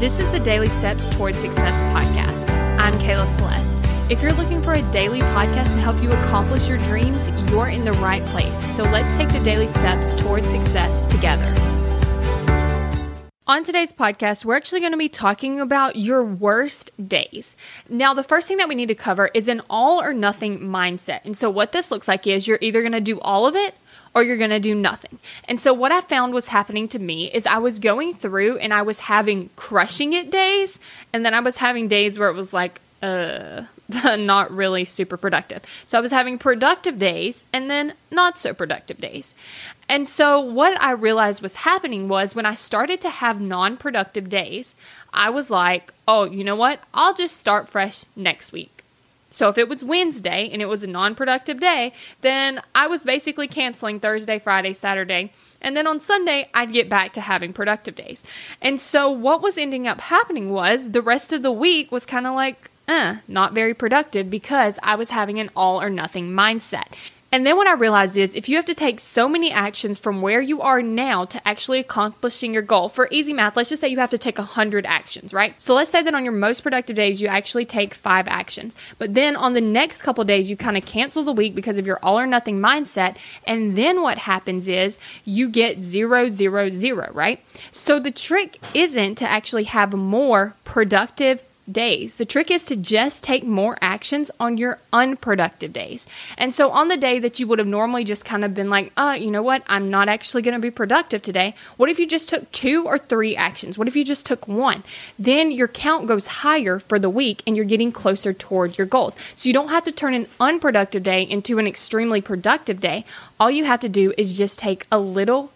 This is the Daily Steps Toward Success podcast. I'm Kayla Celeste. If you're looking for a daily podcast to help you accomplish your dreams, you're in the right place. So let's take the daily steps toward success together. On today's podcast, we're actually going to be talking about your worst days. Now, the first thing that we need to cover is an all or nothing mindset. And so, what this looks like is you're either going to do all of it or you're going to do nothing. And so, what I found was happening to me is I was going through and I was having crushing it days, and then I was having days where it was like, uh, not really super productive. So I was having productive days and then not so productive days. And so what I realized was happening was when I started to have non productive days, I was like, oh, you know what? I'll just start fresh next week. So if it was Wednesday and it was a non productive day, then I was basically canceling Thursday, Friday, Saturday. And then on Sunday, I'd get back to having productive days. And so what was ending up happening was the rest of the week was kind of like, eh, not very productive because I was having an all or nothing mindset. And then what I realized is if you have to take so many actions from where you are now to actually accomplishing your goal, for easy math, let's just say you have to take 100 actions, right? So let's say that on your most productive days, you actually take five actions. But then on the next couple days, you kind of cancel the week because of your all or nothing mindset. And then what happens is you get zero, zero, zero, right? So the trick isn't to actually have more productive days. The trick is to just take more actions on your unproductive days. And so on the day that you would have normally just kind of been like, uh, you know what, I'm not actually going to be productive today. What if you just took two or three actions? What if you just took one? Then your count goes higher for the week and you're getting closer toward your goals. So you don't have to turn an unproductive day into an extremely productive day. All you have to do is just take a little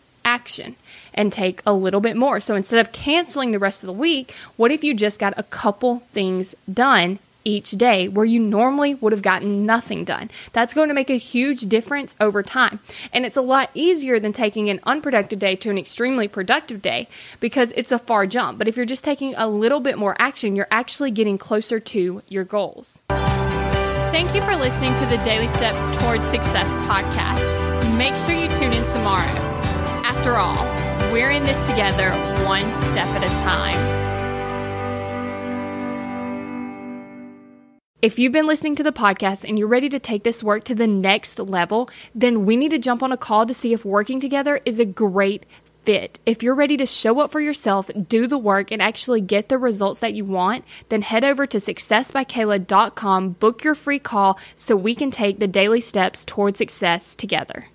action and take a little bit more. So instead of canceling the rest of the week, what if you just got a couple things done each day where you normally would have gotten nothing done. That's going to make a huge difference over time. And it's a lot easier than taking an unproductive day to an extremely productive day because it's a far jump. But if you're just taking a little bit more action, you're actually getting closer to your goals. Thank you for listening to the Daily Steps Towards Success podcast. Make sure you tune in tomorrow. After all, we're in this together, one step at a time. If you've been listening to the podcast and you're ready to take this work to the next level, then we need to jump on a call to see if working together is a great fit. If you're ready to show up for yourself, do the work, and actually get the results that you want, then head over to successbykayla.com, book your free call so we can take the daily steps towards success together.